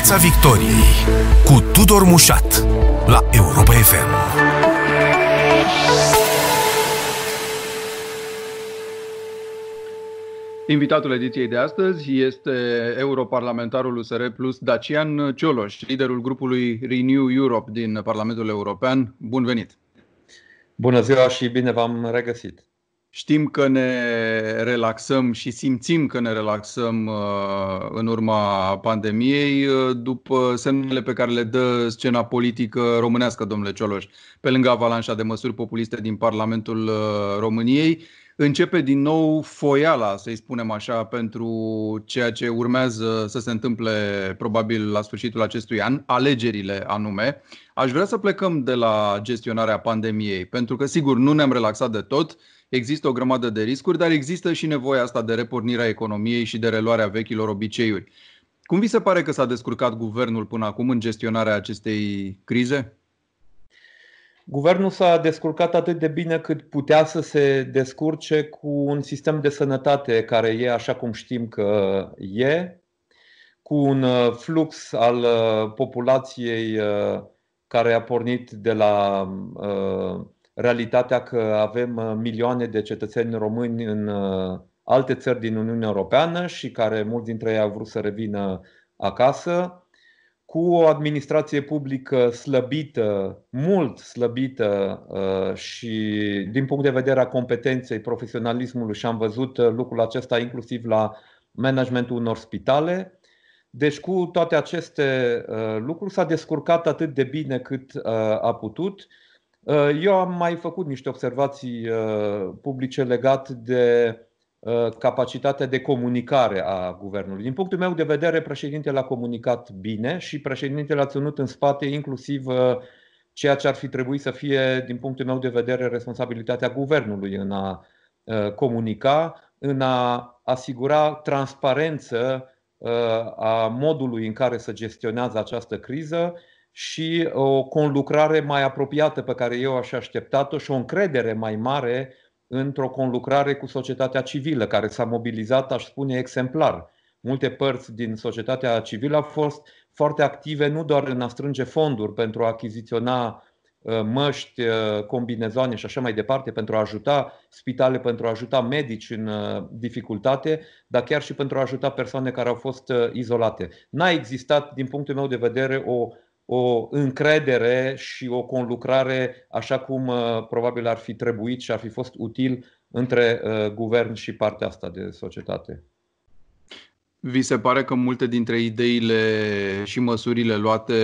Piața Victoriei cu Tudor Mușat la Europa FM. Invitatul ediției de astăzi este europarlamentarul USR Plus Dacian Cioloș, liderul grupului Renew Europe din Parlamentul European. Bun venit! Bună ziua și bine v-am regăsit! Știm că ne relaxăm și simțim că ne relaxăm uh, în urma pandemiei uh, după semnele pe care le dă scena politică românească, domnule Cioloș. Pe lângă avalanșa de măsuri populiste din Parlamentul uh, României, începe din nou foiala, să-i spunem așa, pentru ceea ce urmează să se întâmple probabil la sfârșitul acestui an, alegerile anume. Aș vrea să plecăm de la gestionarea pandemiei, pentru că sigur nu ne-am relaxat de tot, există o grămadă de riscuri, dar există și nevoia asta de repornirea economiei și de reluarea vechilor obiceiuri. Cum vi se pare că s-a descurcat guvernul până acum în gestionarea acestei crize? Guvernul s-a descurcat atât de bine cât putea să se descurce cu un sistem de sănătate care e așa cum știm că e, cu un uh, flux al uh, populației uh, care a pornit de la realitatea că avem uh, milioane de cetățeni români în uh, alte țări din Uniunea Europeană și care mulți dintre ei au vrut să revină acasă, cu o administrație publică slăbită, mult slăbită uh, și din punct de vedere a competenței, profesionalismului și am văzut lucrul acesta inclusiv la managementul unor spitale. Deci cu toate aceste lucruri s-a descurcat atât de bine cât a putut Uh, eu am mai făcut niște observații uh, publice legate de uh, capacitatea de comunicare a guvernului. Din punctul meu de vedere, președintele a comunicat bine și președintele a ținut în spate inclusiv ceea ce ar fi trebuit să fie, din punctul meu de vedere, responsabilitatea guvernului în a comunica, în a asigura transparență a modului în care se gestionează această criză și o conlucrare mai apropiată pe care eu aș așteptat-o și o încredere mai mare într-o conlucrare cu societatea civilă, care s-a mobilizat, aș spune, exemplar. Multe părți din societatea civilă au fost foarte active nu doar în a strânge fonduri pentru a achiziționa uh, măști, uh, combinezoane și așa mai departe, pentru a ajuta spitale, pentru a ajuta medici în uh, dificultate, dar chiar și pentru a ajuta persoane care au fost izolate. N-a existat, din punctul meu de vedere, o o încredere și o conlucrare așa cum uh, probabil ar fi trebuit și ar fi fost util între uh, guvern și partea asta de societate. Vi se pare că multe dintre ideile și măsurile luate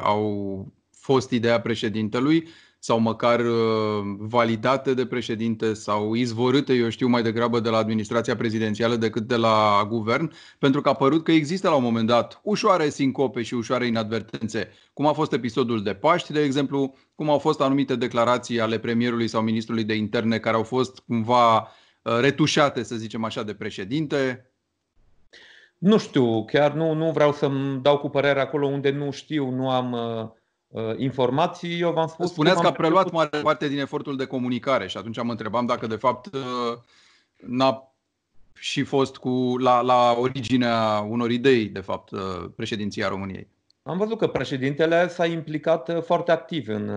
au fost ideea președintelui sau măcar uh, validate de președinte sau izvorâte, eu știu, mai degrabă de la administrația prezidențială decât de la guvern, pentru că a părut că există la un moment dat ușoare sincope și ușoare inadvertențe, cum a fost episodul de Paști, de exemplu, cum au fost anumite declarații ale premierului sau ministrului de interne care au fost cumva uh, retușate, să zicem așa, de președinte. Nu știu, chiar nu, nu vreau să-mi dau cu părere acolo unde nu știu, nu am uh Uh, informații, eu v-am spus... Spuneați că a preluat mare parte din efortul de comunicare și atunci mă întrebam dacă de fapt uh, n-a și fost cu, la, la originea unor idei, de fapt, uh, președinția României. Am văzut că președintele s-a implicat foarte activ în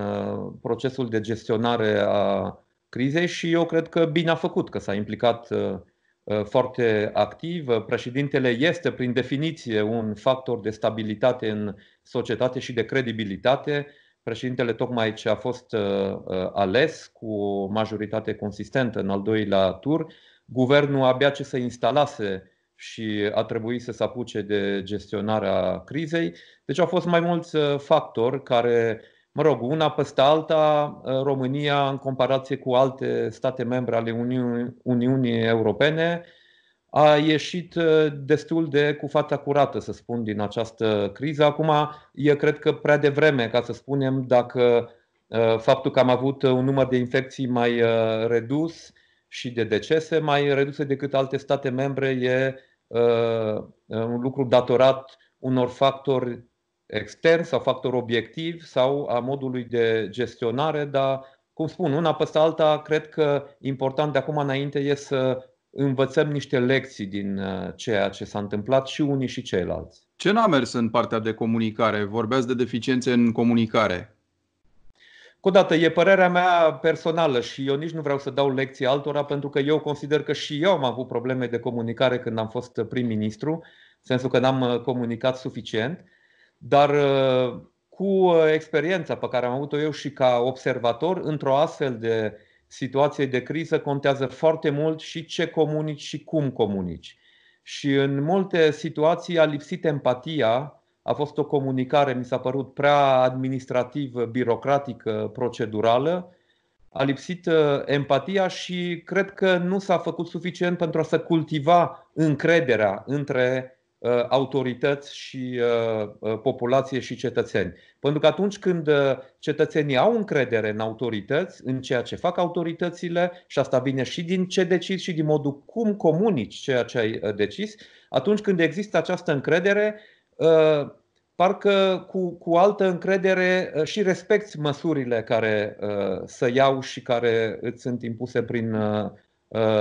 procesul de gestionare a crizei și eu cred că bine a făcut că s-a implicat foarte activ. Președintele este, prin definiție, un factor de stabilitate în societate și de credibilitate. Președintele tocmai ce a fost uh, uh, ales cu o majoritate consistentă în al doilea tur, guvernul abia ce se instalase și a trebuit să se apuce de gestionarea crizei. Deci au fost mai mulți uh, factori care, mă rog, una peste alta, România, în comparație cu alte state membre ale Uniunii, Uniunii Europene, a ieșit uh, destul de cu fața curată, să spun, din această criză. Acum e, cred că, prea devreme ca să spunem dacă uh, faptul că am avut un număr de infecții mai uh, redus și de decese mai reduse decât alte state membre e un lucru datorat unor factori externi sau factori obiectivi sau a modului de gestionare, dar, cum spun, una peste alta, cred că important de acum înainte e să învățăm niște lecții din ceea ce s-a întâmplat și unii și ceilalți. Ce n-a mers în partea de comunicare? Vorbeați de deficiențe în comunicare. Cu o dată, e părerea mea personală și eu nici nu vreau să dau lecții altora pentru că eu consider că și eu am avut probleme de comunicare când am fost prim-ministru, în sensul că n-am uh, comunicat suficient, dar uh, cu uh, experiența pe care am avut-o eu și ca observator, într-o astfel de situație de criză contează foarte mult și ce comunici și cum comunici. Și în multe situații a lipsit empatia a fost o comunicare, mi s-a părut prea administrativ, birocratică, procedurală. A lipsit uh, empatia și cred că nu s-a făcut suficient pentru a să cultiva încrederea între uh, autorități și uh, populație și cetățeni. Pentru că atunci când cetățenii au încredere în autorități, în ceea ce fac autoritățile, și asta vine și din ce decizi și din modul cum comunici ceea ce ai decis, atunci când există această încredere, Uh, parcă cu, cu altă încredere uh, și respecti măsurile care uh, să iau și care îți sunt impuse prin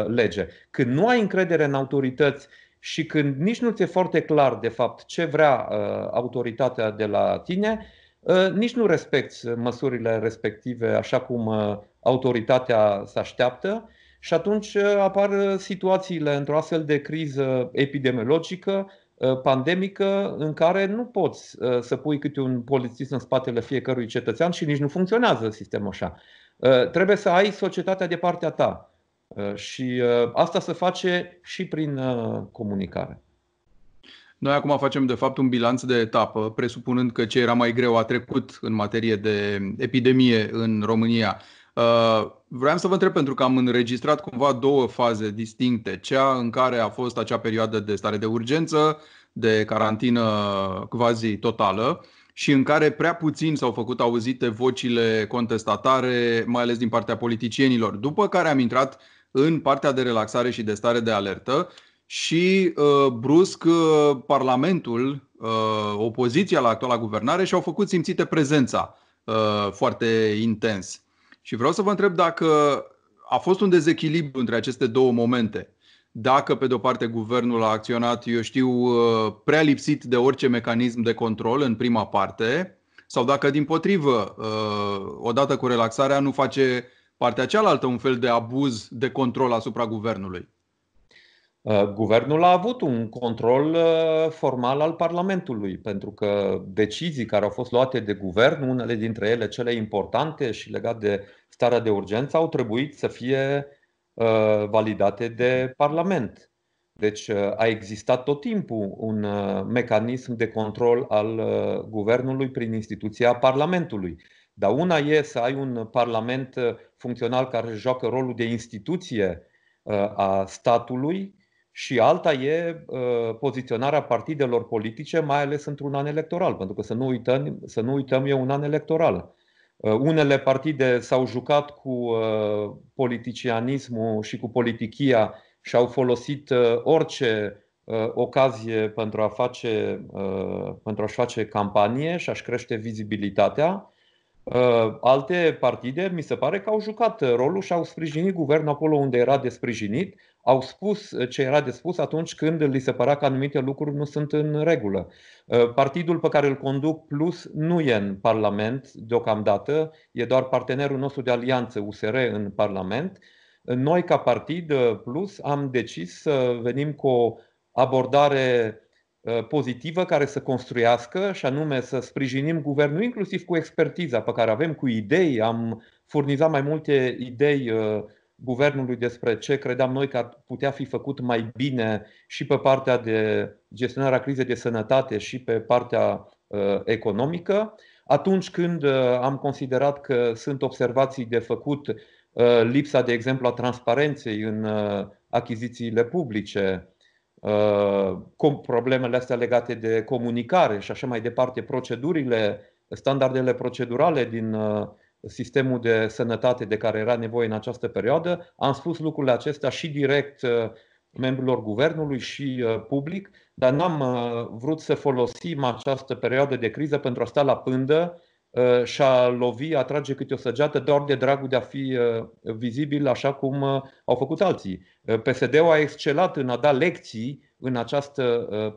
lege. Când nu ai încredere în autorități și când nici nu ți-e foarte clar de fapt ce vrea autoritatea de la tine, nici nu respecti măsurile respective așa cum autoritatea se așteaptă și atunci apar situațiile într-o astfel de criză epidemiologică Uh, pandemică în care nu poți uh, să pui câte un polițist în spatele fiecărui cetățean și nici nu funcționează sistemul așa. Uh, trebuie să ai societatea de partea ta și asta se face și prin comunicare. Noi acum facem de fapt un bilanț de etapă, presupunând că ce era mai greu a trecut în materie de epidemie în România. Vreau să vă întreb pentru că am înregistrat cumva două faze distincte. Cea în care a fost acea perioadă de stare de urgență, de carantină quasi totală și în care prea puțin s-au făcut auzite vocile contestatare, mai ales din partea politicienilor. După care am intrat în partea de relaxare și de stare de alertă și uh, brusc uh, Parlamentul, uh, opoziția la actuala guvernare și-au făcut simțite prezența uh, foarte intens. Și vreau să vă întreb dacă a fost un dezechilibru între aceste două momente. Dacă, pe de-o parte, guvernul a acționat, eu știu, uh, prea lipsit de orice mecanism de control în prima parte, sau dacă, din potrivă, uh, odată cu relaxarea, nu face partea cealaltă un fel de abuz de control asupra guvernului. Uh, guvernul a avut un control uh, formal al Parlamentului, pentru că decizii care au fost luate de guvern, unele dintre ele cele importante și legate de starea de urgență, au trebuit să fie uh, validate de Parlament. Deci a existat tot timpul un mecanism de control al guvernului prin instituția Parlamentului. Dar una e să ai un Parlament funcțional care joacă rolul de instituție a statului și alta e uh, poziționarea partidelor politice, mai ales într-un an electoral, pentru că să nu uităm, să nu uităm e un an electoral. Uh, unele partide s-au jucat cu uh, politicianismul și cu politichia și au folosit uh, orice uh, ocazie pentru a face uh, pentru a-și face campanie și a-și crește vizibilitatea. Uh, alte partide mi se pare că au jucat rolul și au sprijinit guvernul acolo unde era de sprijinit, au spus ce era de spus atunci când li se părea că anumite lucruri nu sunt în regulă. Uh, partidul pe care îl conduc Plus nu e în Parlament deocamdată, e doar partenerul nostru de alianță USR în Parlament. Noi ca partid uh, Plus am decis să venim cu o abordare Uh, pozitivă care să construiască și anume să sprijinim guvernul inclusiv cu expertiza pe care avem, cu idei. Am furnizat mai multe idei uh, guvernului despre ce credeam noi că ar putea fi făcut mai bine și pe partea de gestionarea crizei de sănătate și pe partea uh, economică. Atunci când am considerat că sunt observații de făcut, lipsa, de exemplu, a transparenței în achizițiile publice, Uh, problemele astea legate de comunicare și așa mai departe, procedurile, standardele procedurale din uh, sistemul de sănătate de care era nevoie în această perioadă. Am spus lucrurile acestea și direct uh, membrilor guvernului și public, dar n-am vrut să folosim această perioadă de criză pentru a sta la pândă și-a lovi, a trage câte o săgeată doar de dragul de a fi vizibil așa cum au făcut alții. PSD-ul a excelat în a da lecții în această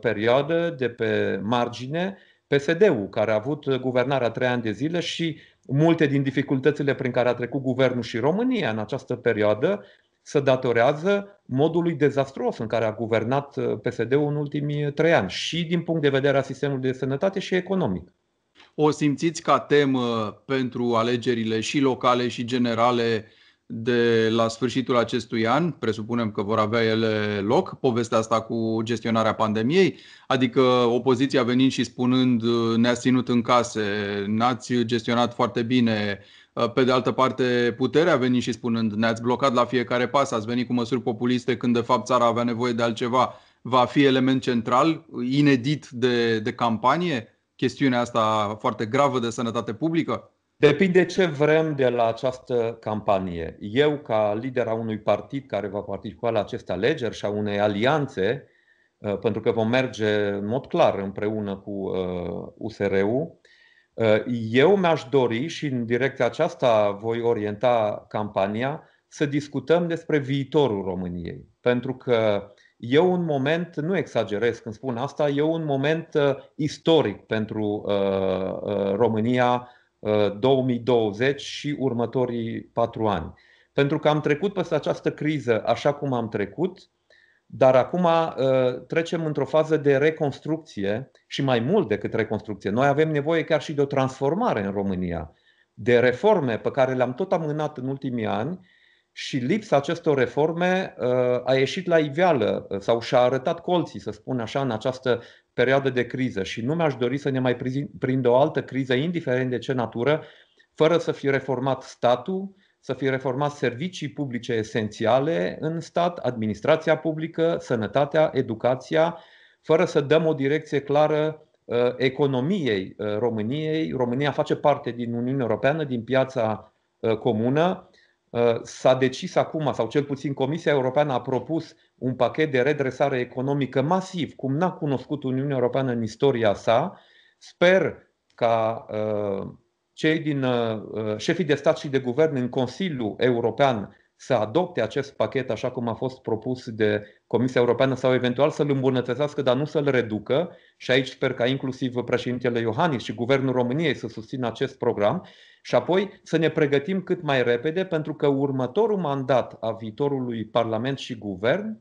perioadă de pe margine PSD-ul, care a avut guvernarea trei ani de zile și multe din dificultățile prin care a trecut guvernul și România în această perioadă se datorează modului dezastruos în care a guvernat PSD-ul în ultimii trei ani și din punct de vedere a sistemului de sănătate și economic. O simțiți ca temă pentru alegerile și locale și generale de la sfârșitul acestui an, presupunem că vor avea ele loc, povestea asta cu gestionarea pandemiei, adică opoziția venind și spunând ne-ați ținut în case, n-ați gestionat foarte bine, pe de altă parte puterea venit și spunând ne-ați blocat la fiecare pas, ați venit cu măsuri populiste când de fapt țara avea nevoie de altceva, va fi element central, inedit de, de campanie, chestiunea asta foarte gravă de sănătate publică? Depinde ce vrem de la această campanie. Eu, ca lider a unui partid care va participa la aceste alegeri și a unei alianțe, uh, pentru că vom merge în mod clar împreună cu USR-ul, uh, uh, eu mi-aș dori și în direcția aceasta voi orienta campania să discutăm despre viitorul României. Pentru că e un moment, nu exagerez când spun asta, e un moment istoric pentru România 2020 și următorii patru ani. Pentru că am trecut peste această criză așa cum am trecut, dar acum uh, trecem într-o fază de reconstrucție și mai mult decât reconstrucție. Noi avem nevoie chiar și de o transformare în România, de reforme pe care le-am tot amânat în ultimii ani și lipsa acestor reforme uh, a ieșit la iveală uh, sau și-a arătat colții, să spun așa, în această perioadă de criză și nu mi-aș dori să ne mai prindă o altă criză, indiferent de ce natură, fără să fie reformat statul, să fie reformat servicii publice esențiale în stat, administrația publică, sănătatea, educația, fără să dăm o direcție clară uh, economiei României. România face parte din Uniunea Europeană, din piața comună Uh, s-a decis acum, sau cel puțin Comisia Europeană a propus un pachet de redresare economică masiv, cum n-a cunoscut Uniunea Europeană în istoria sa. Sper ca uh, cei din uh, șefii de stat și de guvern în Consiliul European să adopte acest pachet așa cum a fost propus de Comisia Europeană sau eventual să-l îmbunătățească, dar nu să-l reducă. Și aici sper ca inclusiv președintele Iohannis și Guvernul României să susțină acest program și apoi să ne pregătim cât mai repede pentru că următorul mandat a viitorului Parlament și Guvern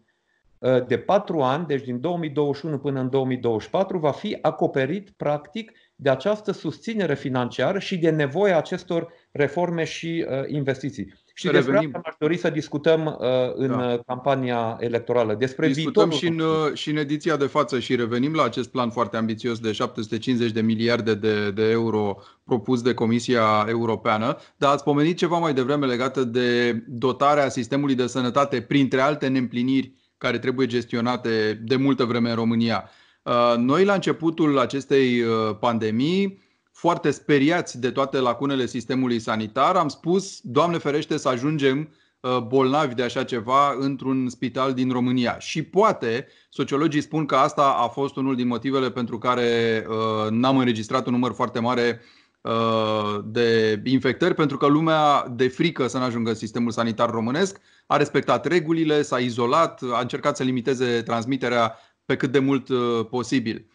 ă, de patru ani, deci din 2021 până în 2024, va fi acoperit practic de această susținere financiară și de nevoia acestor reforme și uh, investiții. Și despre revenim. asta aș dori să discutăm uh, în da. campania electorală. Despre discutăm și în, uh, și în ediția de față și revenim la acest plan foarte ambițios de 750 de miliarde de, de euro propus de Comisia Europeană. Dar ați pomenit ceva mai devreme legată de dotarea sistemului de sănătate, printre alte neîmpliniri care trebuie gestionate de multă vreme în România. Uh, noi, la începutul acestei uh, pandemii, foarte speriați de toate lacunele sistemului sanitar, am spus, Doamne ferește să ajungem uh, bolnavi de așa ceva într-un spital din România. Și poate, sociologii spun că asta a fost unul din motivele pentru care n-am înregistrat un număr foarte mare de infectări, pentru că lumea de frică să nu ajungă în sistemul sanitar românesc a respectat regulile, s-a izolat, a încercat să limiteze transmiterea pe cât de mult uh, posibil.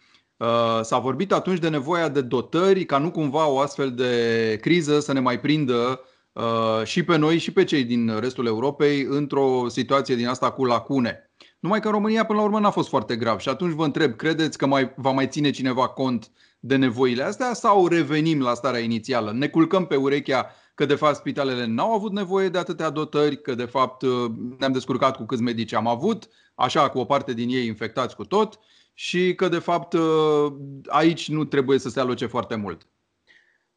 Uh, s-a vorbit atunci de nevoia de dotări ca nu cumva o astfel de criză să ne mai prindă uh, și pe noi și pe cei din restul Europei într-o situație din asta cu lacune. Numai că în România până la urmă n-a fost foarte grav și atunci vă întreb, credeți că mai, va mai ține cineva cont de nevoile astea sau revenim la starea inițială? Ne culcăm pe urechea că de fapt spitalele n-au avut nevoie de atâtea dotări, că de fapt ne-am descurcat cu câți medici am avut, așa cu o parte din ei infectați cu tot și că de fapt aici nu trebuie să se aloce foarte mult.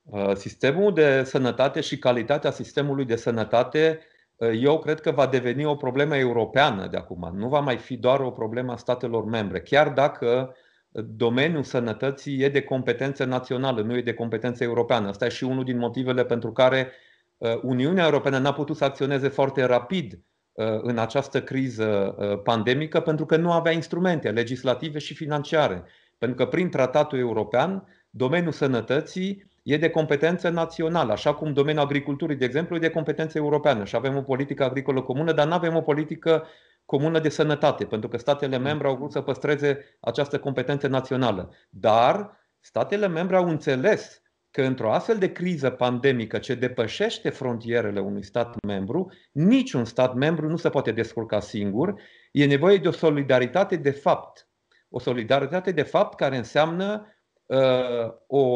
Uh, sistemul de sănătate și calitatea sistemului de sănătate uh, eu cred că va deveni o problemă europeană de acum. Nu va mai fi doar o problemă a statelor membre. Chiar dacă domeniul sănătății e de competență națională, nu e de competență europeană. Asta e și unul din motivele pentru care uh, Uniunea Europeană n-a putut să acționeze foarte rapid Uh, în această criză uh, pandemică pentru că nu avea instrumente legislative și financiare. Pentru că prin tratatul european, domeniul sănătății e de competență națională, așa cum domeniul agriculturii, de exemplu, e de competență europeană și avem o politică agricolă comună, dar nu avem o politică comună de sănătate, pentru că statele membre au vrut să păstreze această competență națională. Dar statele membre au înțeles că într-o astfel de criză pandemică ce depășește frontierele unui stat membru, niciun stat membru nu se poate descurca singur. E nevoie de o solidaritate de fapt. O solidaritate de fapt care înseamnă uh, o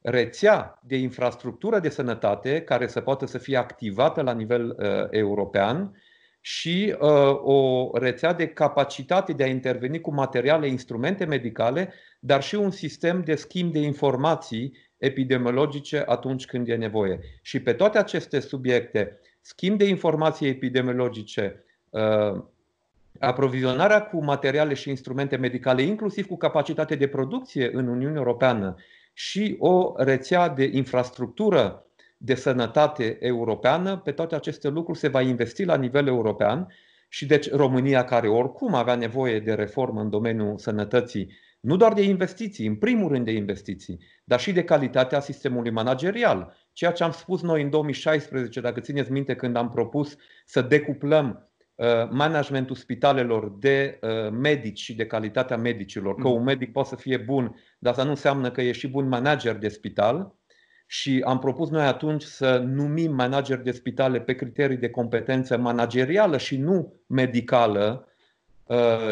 rețea de infrastructură de sănătate care să poată să fie activată la nivel uh, european și uh, o rețea de capacitate de a interveni cu materiale, instrumente medicale, dar și un sistem de schimb de informații epidemiologice atunci când e nevoie. Și pe toate aceste subiecte, schimb de informații epidemiologice, uh, aprovizionarea cu materiale și instrumente medicale, inclusiv cu capacitate de producție în Uniunea Europeană și o rețea de infrastructură de sănătate europeană, pe toate aceste lucruri se va investi la nivel european și deci România, care oricum avea nevoie de reformă în domeniul sănătății, nu doar de investiții, în primul rând de investiții, dar și de calitatea sistemului managerial. Ceea ce am spus noi în 2016, dacă țineți minte, când am propus să decuplăm uh, managementul spitalelor de uh, medici și de calitatea medicilor, că mm. un medic poate să fie bun, dar asta nu înseamnă că e și bun manager de spital, și am propus noi atunci să numim manageri de spitale pe criterii de competență managerială și nu medicală uh,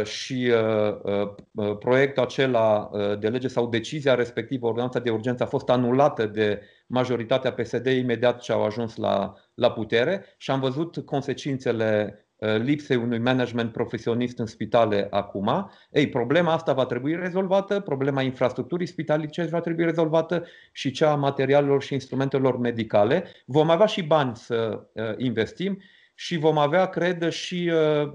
și uh, uh, proiectul acela de lege sau decizia respectivă, ordonanța de urgență, a fost anulată de majoritatea PSD imediat ce au ajuns la, la putere și am văzut consecințele Uh, lipsei unui management profesionist în spitale acum. Ei, problema asta va trebui rezolvată, problema infrastructurii spitalice va trebui rezolvată și cea a materialelor și instrumentelor medicale. Vom avea și bani să uh, investim și vom avea, cred, și uh,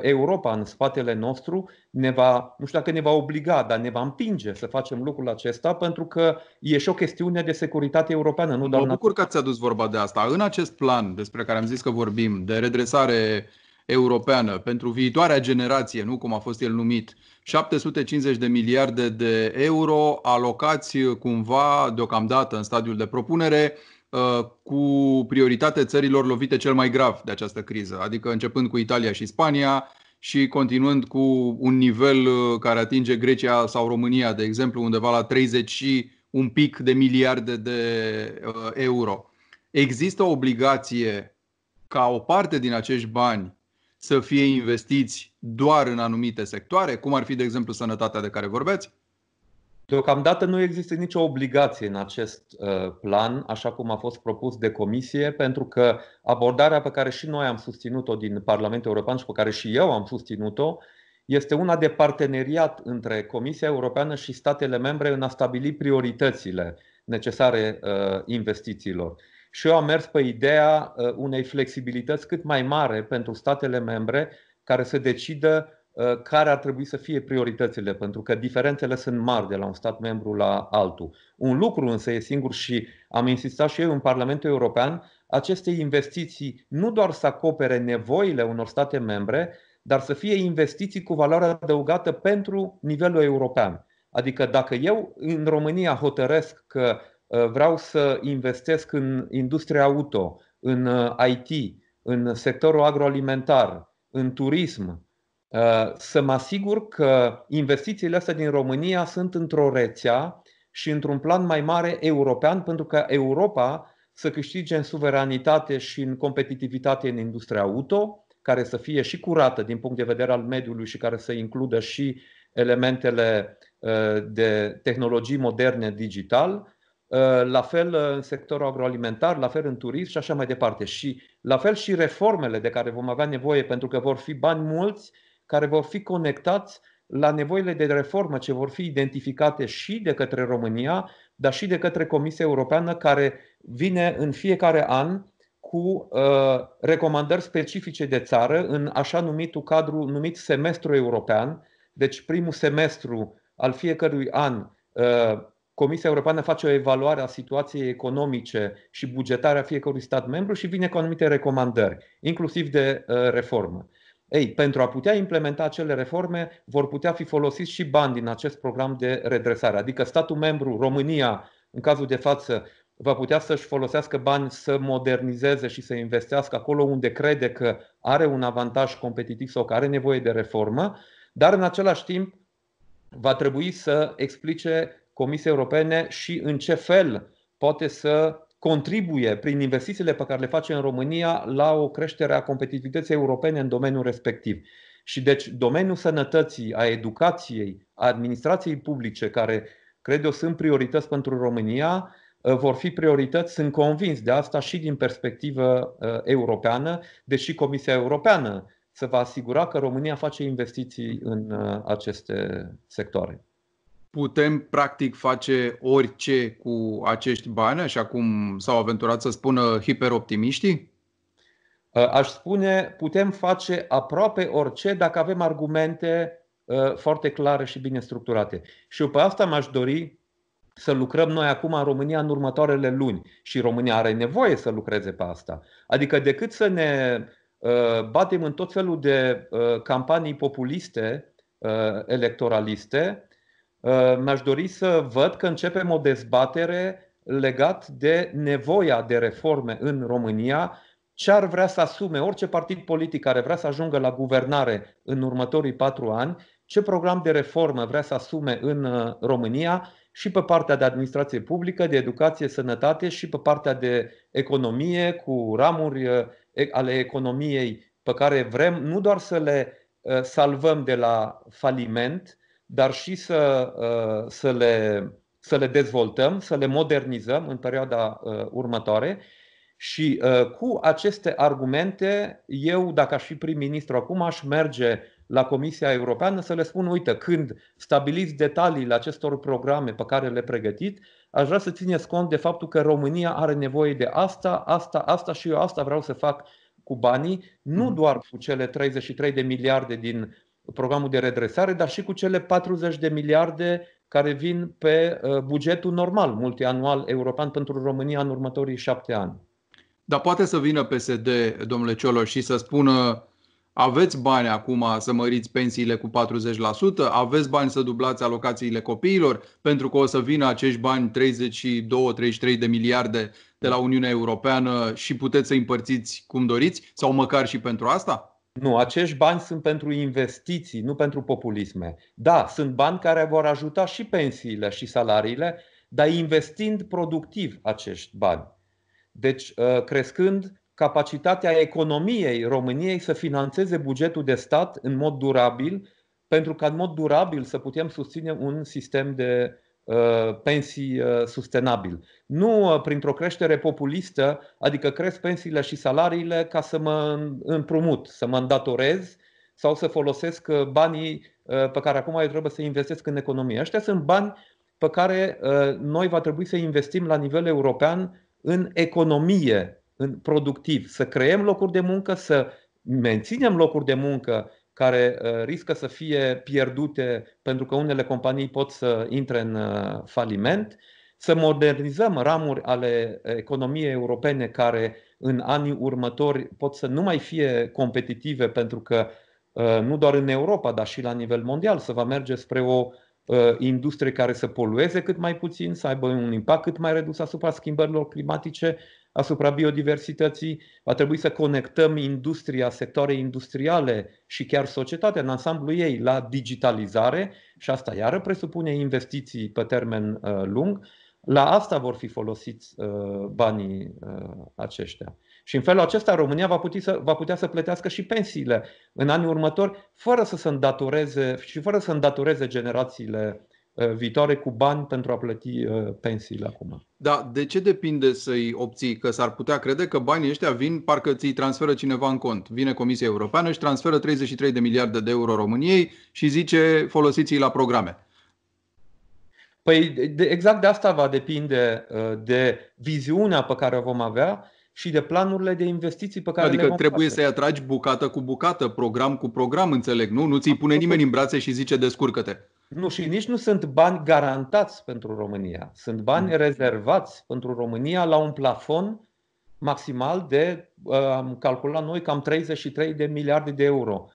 Europa în spatele nostru ne va, nu știu dacă ne va obliga, dar ne va împinge să facem lucrul acesta pentru că e și o chestiune de securitate europeană. Nu doar mă bucur că ați adus vorba de asta. În acest plan despre care am zis că vorbim, de redresare europeană pentru viitoarea generație, nu cum a fost el numit, 750 de miliarde de euro alocați cumva deocamdată în stadiul de propunere uh, cu prioritate țărilor lovite cel mai grav de această criză, adică începând cu Italia și Spania, și continuând cu un nivel uh, care atinge Grecia sau România, de exemplu, undeva la 30 și un pic de miliarde de uh, euro. Există o obligație ca o parte din acești bani să fie investiți doar în anumite sectoare, cum ar fi, de exemplu, sănătatea de care vorbeați? Deocamdată nu există nicio obligație în acest uh, plan, așa cum a fost propus de comisie, pentru că abordarea pe care și noi am susținut-o din Parlamentul European și pe care și eu am susținut-o este una de parteneriat între Comisia Europeană și statele membre în a stabili prioritățile necesare uh, investițiilor. Și eu am mers pe ideea uh, unei flexibilități cât mai mare pentru statele membre care să decidă Uh, care ar trebui să fie prioritățile, pentru că diferențele sunt mari de la un stat membru la altul. Un lucru însă e singur și am insistat și eu în Parlamentul European, aceste investiții nu doar să acopere nevoile unor state membre, dar să fie investiții cu valoare adăugată pentru nivelul european. Adică dacă eu în România hotărăsc că uh, vreau să investesc în industria auto, în uh, IT, în sectorul agroalimentar, în turism, Uh, să mă asigur că investițiile astea din România sunt într-o rețea și într-un plan mai mare european, pentru că Europa să câștige în suveranitate și în competitivitate în industria auto, care să fie și curată din punct de vedere al mediului și care să includă și elementele uh, de tehnologii moderne digital, uh, la fel în sectorul agroalimentar, la fel în turism și așa mai departe. Și la fel și reformele de care vom avea nevoie, pentru că vor fi bani mulți care vor fi conectați la nevoile de reformă ce vor fi identificate și de către România, dar și de către Comisia Europeană, care vine în fiecare an cu uh, recomandări specifice de țară în așa numitul cadru numit semestru european. Deci primul semestru al fiecărui an uh, Comisia Europeană face o evaluare a situației economice și bugetare a fiecărui stat membru și vine cu anumite recomandări, inclusiv de uh, reformă. Ei, pentru a putea implementa acele reforme, vor putea fi folosiți și bani din acest program de redresare. Adică statul membru, România, în cazul de față va putea să-și folosească bani să modernizeze și să investească acolo unde crede că are un avantaj competitiv sau că are nevoie de reformă, dar în același timp va trebui să explice Comisiei Europene și în ce fel poate să contribuie prin investițiile pe care le face în România la o creștere a competitivității europene în domeniul respectiv. Și deci domeniul sănătății, a educației, a administrației publice, care cred eu sunt priorități pentru România, uh, vor fi priorități, sunt convins de asta și din perspectivă uh, europeană, deși Comisia Europeană se va asigura că România face investiții în uh, aceste sectoare putem practic face orice cu acești bani, așa cum s-au aventurat să spună hiperoptimiștii? Uh, aș spune, putem face aproape orice dacă avem argumente uh, foarte clare și bine structurate. Și eu pe asta m-aș dori să lucrăm noi acum în România în următoarele luni. Și România are nevoie să lucreze pe asta. Adică decât să ne uh, batem în tot felul de campanii populiste, electoraliste, Uh, mi-aș dori să văd că începem o dezbatere legat de nevoia de reforme în România, ce ar vrea să asume orice partid politic care vrea să ajungă la guvernare în următorii patru ani, ce program de reformă vrea să asume în uh, România? Și pe partea de administrație publică, de educație, sănătate și pe partea de economie, cu ramuri uh, ale economiei pe care vrem nu doar să le salvăm de la faliment, dar și să, uh, să, le, să le dezvoltăm, să le modernizăm în perioada uh, următoare. Și uh, cu aceste argumente, eu, dacă aș fi prim-ministru acum, aș merge la Comisia Europeană să le spun, uite, când stabiliți detaliile acestor programe pe care le pregătit, aș vrea să țineți cont de faptul că România are nevoie de asta, asta, asta și eu asta vreau să fac cu banii, nu mhm. doar cu cele 33 de miliarde din programul de redresare, dar și cu cele 40 de miliarde care vin pe uh, bugetul normal, multianual european pentru România în următorii șapte ani. Dar poate să vină PSD, domnule Cioloș, și să spună aveți bani acum să măriți pensiile cu 40%, aveți bani să dublați alocațiile copiilor, pentru că o să vină acești bani 32-33 de miliarde de la Uniunea Europeană și puteți să împărțiți cum doriți, sau măcar și pentru asta? Nu, acești bani sunt pentru investiții, nu pentru populisme. Da, sunt bani care vor ajuta și pensiile și salariile, dar investind productiv acești bani. Deci, uh, crescând capacitatea economiei României să financeze bugetul de stat în mod durabil, pentru ca în mod durabil să putem susține un sistem de Uh, pensii uh, sustenabil. Nu uh, printr-o creștere populistă, adică cresc pensiile și salariile ca să mă împrumut, să mă îndatorez sau să folosesc banii pe care acum eu trebuie să investesc în economie. Ăștia sunt bani pe care noi va trebui să investim la nivel european în economie, în productiv, să creăm locuri de muncă, să menținem locuri de muncă care uh, riscă să fie pierdute pentru că unele companii pot să intre în uh, faliment, să modernizăm ramuri ale economiei europene care în anii următori pot să nu mai fie competitive pentru că uh, nu doar în Europa, dar și la nivel mondial să va merge spre o industrie care să polueze cât mai puțin, să aibă un impact cât mai redus asupra schimbărilor climatice asupra biodiversității, va trebui să conectăm industria, sectoare industriale și chiar societatea în ansamblu ei la digitalizare și asta iară presupune investiții pe termen uh, lung. La asta vor fi folosiți uh, banii uh, aceștia. Și în felul acesta România va putea, să, va putea să plătească și pensiile în anii următori, fără să se îndatoreze și fără să îndatoreze generațiile Uh, viitoare cu bani pentru a plăti uh, pensiile acum. Da, de ce depinde să-i obții? Că s-ar putea crede că banii ăștia vin, parcă ți-i transferă cineva în cont. Vine Comisia Europeană și transferă 33 de miliarde de euro României și zice folosiți-i la programe. Păi de, exact de asta va depinde uh, de viziunea pe care o vom avea și de planurile de investiții pe care adică le vom trebuie face. să-i atragi bucată cu bucată, program cu program, înțeleg, nu? Nu ți-i pune nimeni în brațe și zice descurcă-te. Nu, și nici nu sunt bani garantați pentru România. Sunt bani mm. rezervați pentru România la un plafon maximal de, uh, am calculat noi, cam 33 de miliarde de euro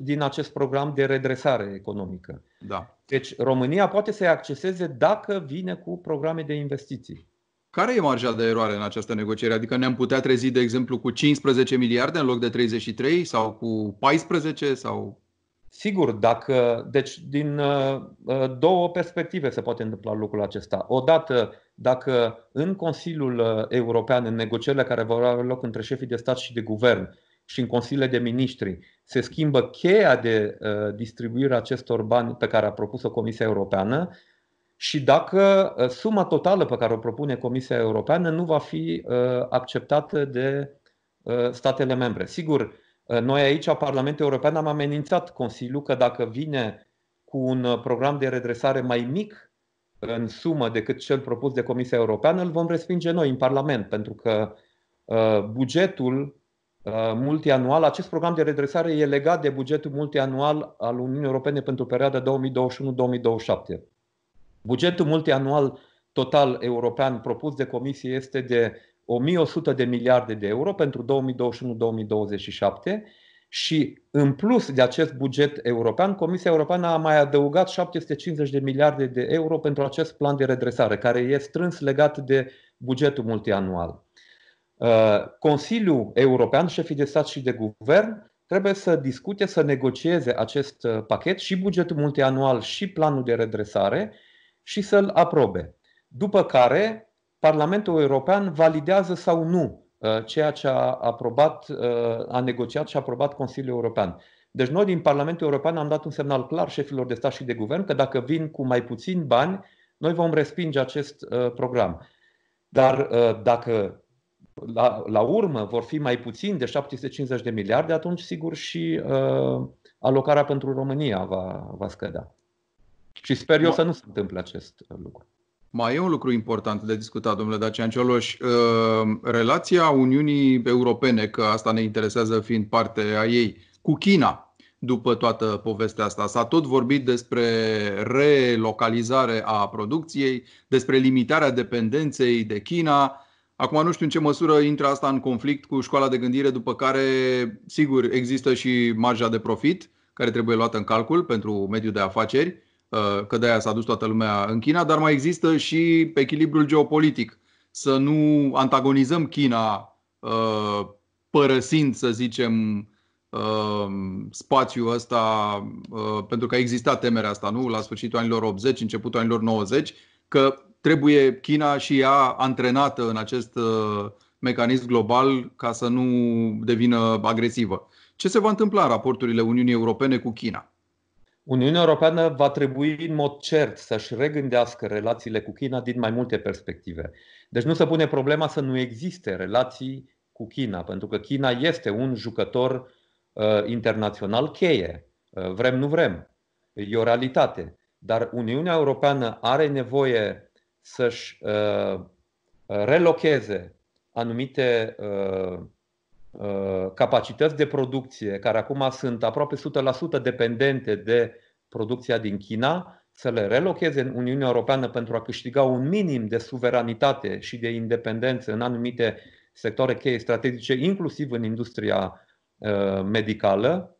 din acest program de redresare economică. Da. Deci România poate să-i acceseze dacă vine cu programe de investiții. Care e marja de eroare în această negociere? Adică ne-am putea trezi, de exemplu, cu 15 miliarde în loc de 33 sau cu 14 sau Sigur, dacă, deci din uh, uh, două perspective se poate întâmpla lucrul acesta. Odată, dacă în Consiliul uh, European, în negocierile care vor avea loc între șefii de stat și de guvern și în Consiliile de Ministri, se schimbă cheia de distribuire a acestor bani pe care a propus-o Comisia Europeană și dacă suma totală pe care o propune Comisia Europeană nu va fi acceptată de statele membre. Sigur, Uh, noi aici, Parlamentul European, am amenințat Consiliul că dacă vine cu un uh, program de redresare mai mic în sumă decât cel propus de Comisia Europeană, îl vom respinge noi în Parlament, pentru că uh, bugetul multianual, acest program de redresare e legat de bugetul multianual al Uniunii Europene pentru perioada 2021-2027. Bugetul multianual total european propus de Comisie este de 1100 de miliarde de euro pentru 2021-2027 și în plus de acest buget european, Comisia Europeană a mai adăugat 750 de miliarde de euro pentru acest plan de redresare, care e strâns legat de bugetul multianual. Uh, Consiliul European, șefii de stat și de guvern, trebuie să discute, să negocieze acest uh, pachet și bugetul multianual și planul de redresare și să-l aprobe. După care Parlamentul European validează sau nu uh, ceea ce a aprobat, uh, a negociat și a aprobat Consiliul European. Deci noi din Parlamentul European am dat un semnal clar șefilor de stat și de guvern că dacă vin cu mai puțini bani, noi vom respinge acest uh, program. Dar dacă la, la urmă vor fi mai puțini de 750 de miliarde, atunci sigur și uh, alocarea pentru România va, va scădea. Și sper eu să nu se întâmple acest lucru. Mai e un lucru important de discutat, domnule Dacian Cioloș. Uh, relația Uniunii Europene, că asta ne interesează fiind parte a ei, cu China, după toată povestea asta. S-a tot vorbit despre relocalizare a producției, despre limitarea dependenței de China. Acum nu știu în ce măsură intră asta în conflict cu școala de gândire, după care, sigur, există și marja de profit care trebuie luată în calcul pentru mediul de afaceri Uh, că de-aia s-a dus toată lumea în China, dar mai există și echilibrul geopolitic. Să nu antagonizăm China uh, părăsind, să zicem, uh, spațiul ăsta, pentru că a existat temerea asta, nu? La sfârșitul anilor 80, începutul anilor 90, că trebuie China și ea antrenată în acest mecanism global ca să nu devină agresivă. Ce se va întâmpla în raporturile Uniunii Europene cu China? Uniunea Europeană va trebui în mod cert să-și regândească relațiile cu China din mai multe perspective. Deci nu se pune problema să nu existe relații cu China, pentru că China este un jucător uh, internațional cheie. Uh, vrem, nu vrem. E o realitate. Dar Uniunea Europeană are nevoie să-și uh, relocheze anumite uh, Uh, capacități de producție care acum sunt aproape 100% dependente de producția din China, să le relocheze în Uniunea Europeană pentru a câștiga un minim de suveranitate și de independență în anumite sectoare cheie strategice, inclusiv în industria uh, medicală.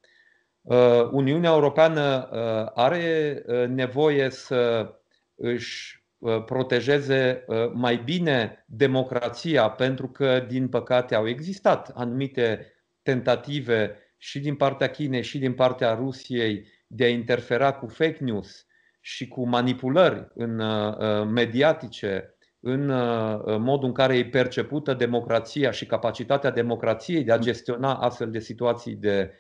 Uh, Uniunea Europeană are nevoie să își Uh, protejeze uh, mai bine democrația, pentru că, din păcate, au existat anumite tentative și din partea Chinei și din partea Rusiei de a interfera cu fake news și cu manipulări în uh, mediatice în modul în care e percepută democrația și capacitatea democrației de a gestiona astfel de situații de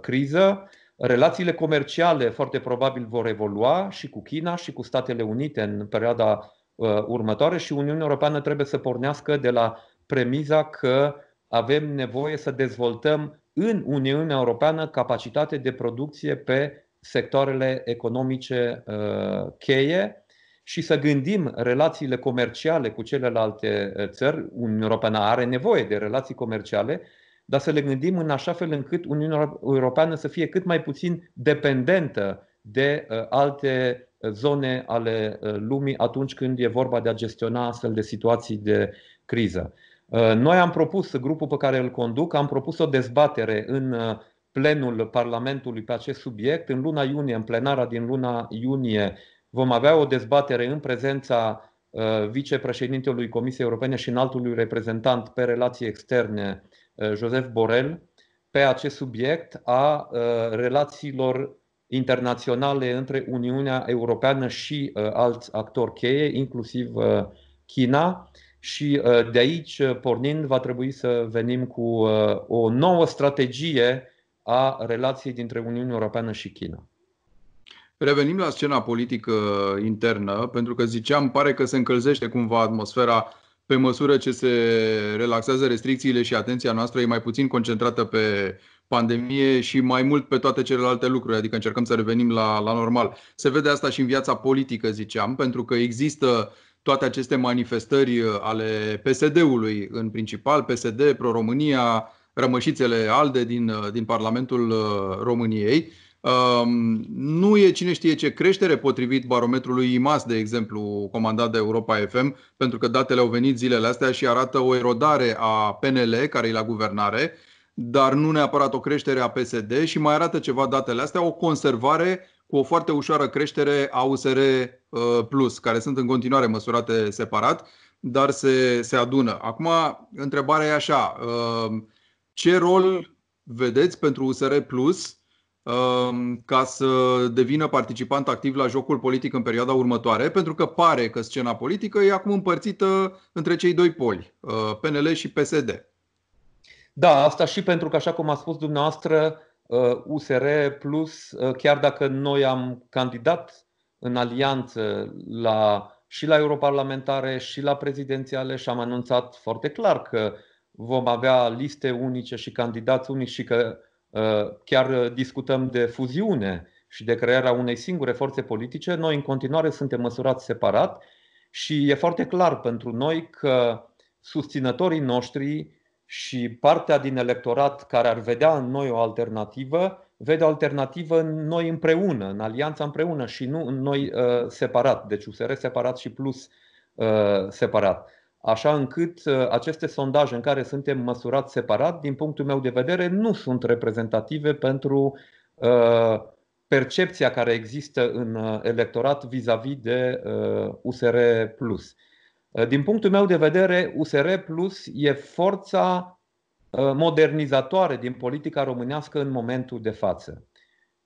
criză. Relațiile comerciale foarte probabil vor evolua și cu China și cu Statele Unite în perioada uh, următoare și Uniunea Europeană trebuie să pornească de la premiza că avem nevoie să dezvoltăm în Uniunea Europeană capacitate de producție pe sectoarele economice uh, cheie și să gândim relațiile comerciale cu celelalte uh, țări. Uniunea Europeană are nevoie de relații comerciale dar să le gândim în așa fel încât Uniunea Europeană să fie cât mai puțin dependentă de uh, alte uh, zone ale uh, lumii atunci când e vorba de a gestiona astfel de situații de criză. Noi am propus, grupul pe care îl conduc, am propus o dezbatere în plenul Parlamentului pe acest subiect. În luna iunie, în plenara din luna iunie, vom avea o dezbatere în prezența uh, vicepreședintelui Comisiei Europene și înaltului reprezentant pe relații externe, uh, Joseph Borrell, pe acest subiect a uh, relațiilor internaționale între Uniunea Europeană și alți actori cheie, inclusiv China. Și de aici, pornind, va trebui să venim cu o nouă strategie a relației dintre Uniunea Europeană și China. Revenim la scena politică internă, pentru că ziceam, pare că se încălzește cumva atmosfera pe măsură ce se relaxează restricțiile și atenția noastră e mai puțin concentrată pe pandemie și mai mult pe toate celelalte lucruri, adică încercăm să revenim la, la normal. Se vede asta și în viața politică, ziceam, pentru că există toate aceste manifestări ale PSD-ului în principal, PSD, Pro-România, rămășițele ALDE din, din Parlamentul României Um, nu e cine știe ce creștere potrivit barometrului IMAS, de exemplu, comandat de Europa FM, pentru că datele au venit zilele astea și arată o erodare a PNL, care e la guvernare, dar nu neapărat o creștere a PSD și mai arată ceva datele astea, o conservare cu o foarte ușoară creștere a USR uh, Plus, care sunt în continuare măsurate separat, dar se, se adună. Acum, întrebarea e așa, uh, ce rol vedeți pentru USR Plus Um, ca să devină participant activ la jocul politic în perioada următoare, pentru că pare că scena politică e acum împărțită între cei doi poli, uh, PNL și PSD. Da, asta și pentru că, așa cum a spus dumneavoastră, USR uh, Plus, uh, chiar dacă noi am candidat în alianță la, și la europarlamentare și la prezidențiale și am anunțat foarte clar că vom avea liste unice și candidați unici și că Uh, chiar discutăm de fuziune și de crearea unei singure forțe politice, noi în continuare suntem măsurați separat și e foarte clar pentru noi că susținătorii noștri și partea din electorat care ar vedea în noi o alternativă, vede o alternativă în noi împreună, în alianța împreună și nu în noi uh, separat, deci USR separat și plus uh, separat așa încât uh, aceste sondaje în care suntem măsurați separat, din punctul meu de vedere, nu sunt reprezentative pentru uh, percepția care există în uh, electorat vis-a-vis de USR Plus. Din punctul meu de vedere, USR Plus e forța modernizatoare din politica românească în momentul de față.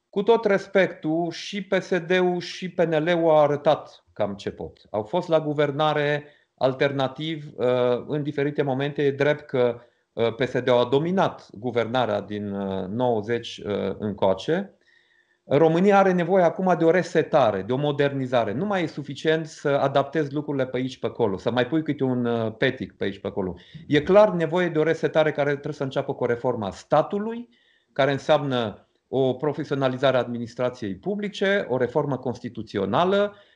Cu tot respectul, și PSD-ul și PNL-ul au arătat cam ce pot. Au fost la guvernare Alternativ, uh, în diferite momente, e drept că uh, PSD a dominat guvernarea din 90 uh, încoace. România are nevoie acum de o resetare, de o modernizare. Nu mai e suficient să adaptezi lucrurile pe aici pe acolo, să mai pui câte un petic pe aici pe acolo. E clar nevoie de o resetare care trebuie să înceapă cu o reformă a statului, care înseamnă o profesionalizare a administrației publice, o reformă constituțională, Uh,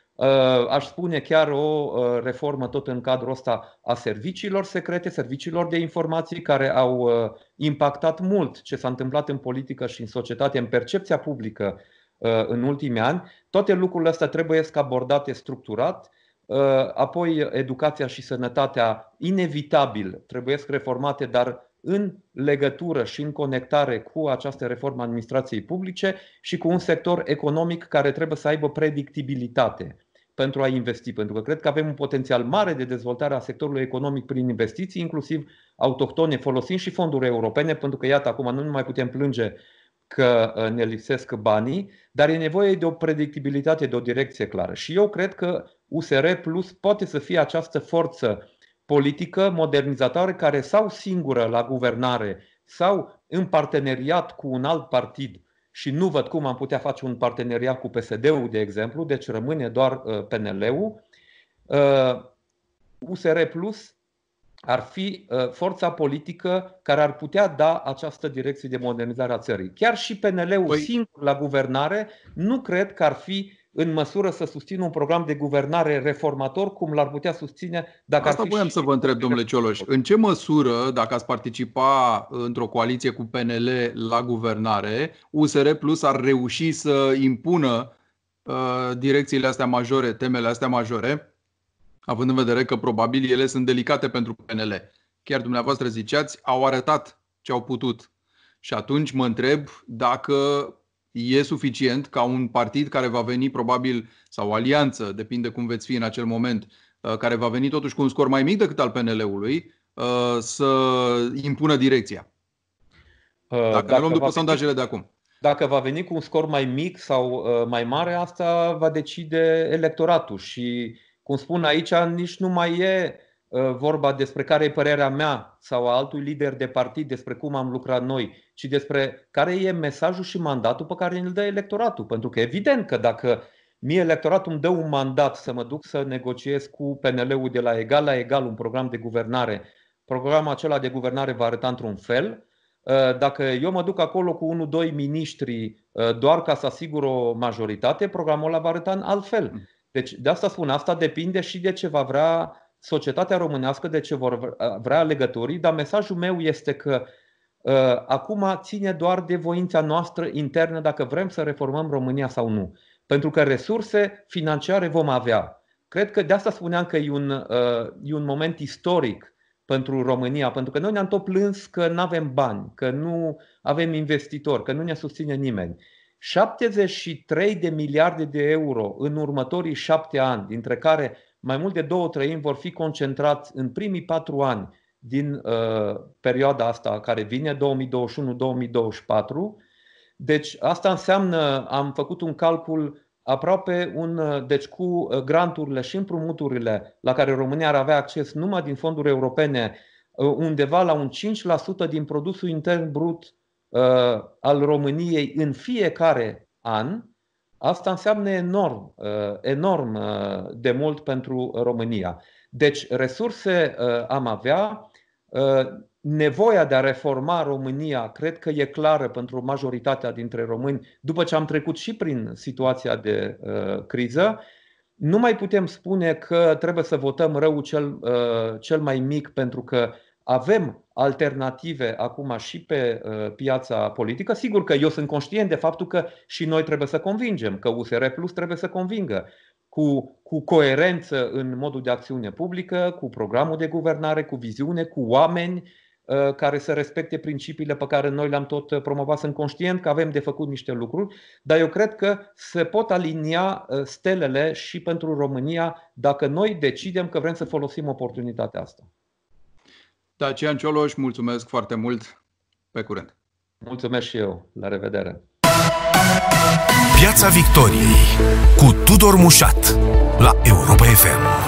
aș spune chiar o uh, reformă tot în cadrul ăsta a serviciilor secrete, serviciilor de informații care au uh, impactat mult ce s-a întâmplat în politică și în societate, în percepția publică în ultimii ani. Toate lucrurile astea trebuie să abordate structurat. Apoi educația și sănătatea inevitabil trebuie să reformate, dar în legătură și în conectare cu această reformă a administrației publice și cu un sector economic care trebuie să aibă predictibilitate pentru a investi, pentru că cred că avem un potențial mare de dezvoltare a sectorului economic prin investiții, inclusiv autohtone, folosind și fonduri europene, pentru că, iată, acum nu mai putem plânge că uh, ne lipsesc banii, dar e nevoie de o predictibilitate, de o direcție clară. Și eu cred că USR Plus poate să fie această forță politică modernizatoare care sau singură la guvernare sau în parteneriat cu un alt partid și nu văd cum am putea face un parteneriat cu PSD-ul, de exemplu, deci rămâne doar uh, PNL-ul. USR uh, Plus ar fi uh, forța politică care ar putea da această direcție de modernizare a țării. Chiar și PNL-ul păi... singur la guvernare nu cred că ar fi în măsură să susțină un program de guvernare reformator, cum l-ar putea susține dacă Asta ar fi voiam să vă întreb, domnule Cioloș. În ce măsură, dacă ați participa într-o coaliție cu PNL la guvernare, USR Plus ar reuși să impună uh, direcțiile astea majore, temele astea majore, având în vedere că probabil ele sunt delicate pentru PNL. Chiar dumneavoastră ziceați, au arătat ce au putut Și atunci mă întreb dacă e suficient ca un partid care va veni probabil, sau o alianță, depinde cum veți fi în acel moment, uh, care va veni totuși cu un scor mai mic decât al PNL-ului, uh, să impună direcția. Uh, dacă, dacă ne luăm după sondajele de acum. Dacă va veni cu un scor mai mic sau mai mare, asta va decide electoratul. Și, cum spun aici, nici nu mai e Uh, vorba despre care e părerea mea sau a altui lider de partid despre cum am lucrat noi, ci despre care e mesajul și mandatul pe care îl dă electoratul. Pentru că evident că dacă mie electoratul îmi dă un mandat să mă duc să negociez cu PNL-ul de la egal la egal un program de guvernare, programul acela de guvernare va arăta într-un fel. Uh, dacă eu mă duc acolo cu 1-2 miniștri uh, doar ca să asigur o majoritate, programul ăla va arăta în alt fel. Mm. Deci de asta spun, asta depinde și de ce va vrea societatea românească de ce vor vrea legătorii, dar mesajul meu este că uh, acum ține doar de voința noastră internă dacă vrem să reformăm România sau nu. Pentru că resurse financiare vom avea. Cred că de asta spuneam că e un, uh, e un moment istoric pentru România, pentru că noi ne-am tot plâns că nu avem bani, că nu avem investitori, că nu ne susține nimeni. 73 de miliarde de euro în următorii șapte ani, dintre care mai mult de două treimi vor fi concentrați în primii patru ani din uh, perioada asta care vine, 2021-2024. Deci asta înseamnă, am făcut un calcul aproape un, uh, deci cu uh, granturile și împrumuturile la care România ar avea acces numai din fonduri europene, uh, undeva la un 5% din produsul intern brut uh, al României în fiecare an, Asta înseamnă enorm, uh, enorm uh, de mult pentru România. Deci resurse uh, am avea, nevoia de a reforma România cred că e clară pentru majoritatea dintre români după ce am trecut și prin situația de criză. Nu mai putem spune că trebuie să votăm rău cel, cel mai mic pentru că avem alternative acum și pe uh, piața politică. Sigur că eu sunt conștient de faptul că și noi trebuie să convingem, că USR Plus trebuie să convingă cu, cu coerență în modul de acțiune publică, cu programul de guvernare, cu viziune, cu oameni uh, care să respecte principiile pe care noi le-am tot promovat. Sunt conștient că avem de făcut niște lucruri, dar eu cred că se pot alinia uh, stelele și pentru România dacă noi decidem că vrem să folosim oportunitatea asta. Dacian Cioloș, mulțumesc foarte mult. Pe curând. Mulțumesc și eu. La revedere. Piața Victoriei cu Tudor Mușat la Europa FM.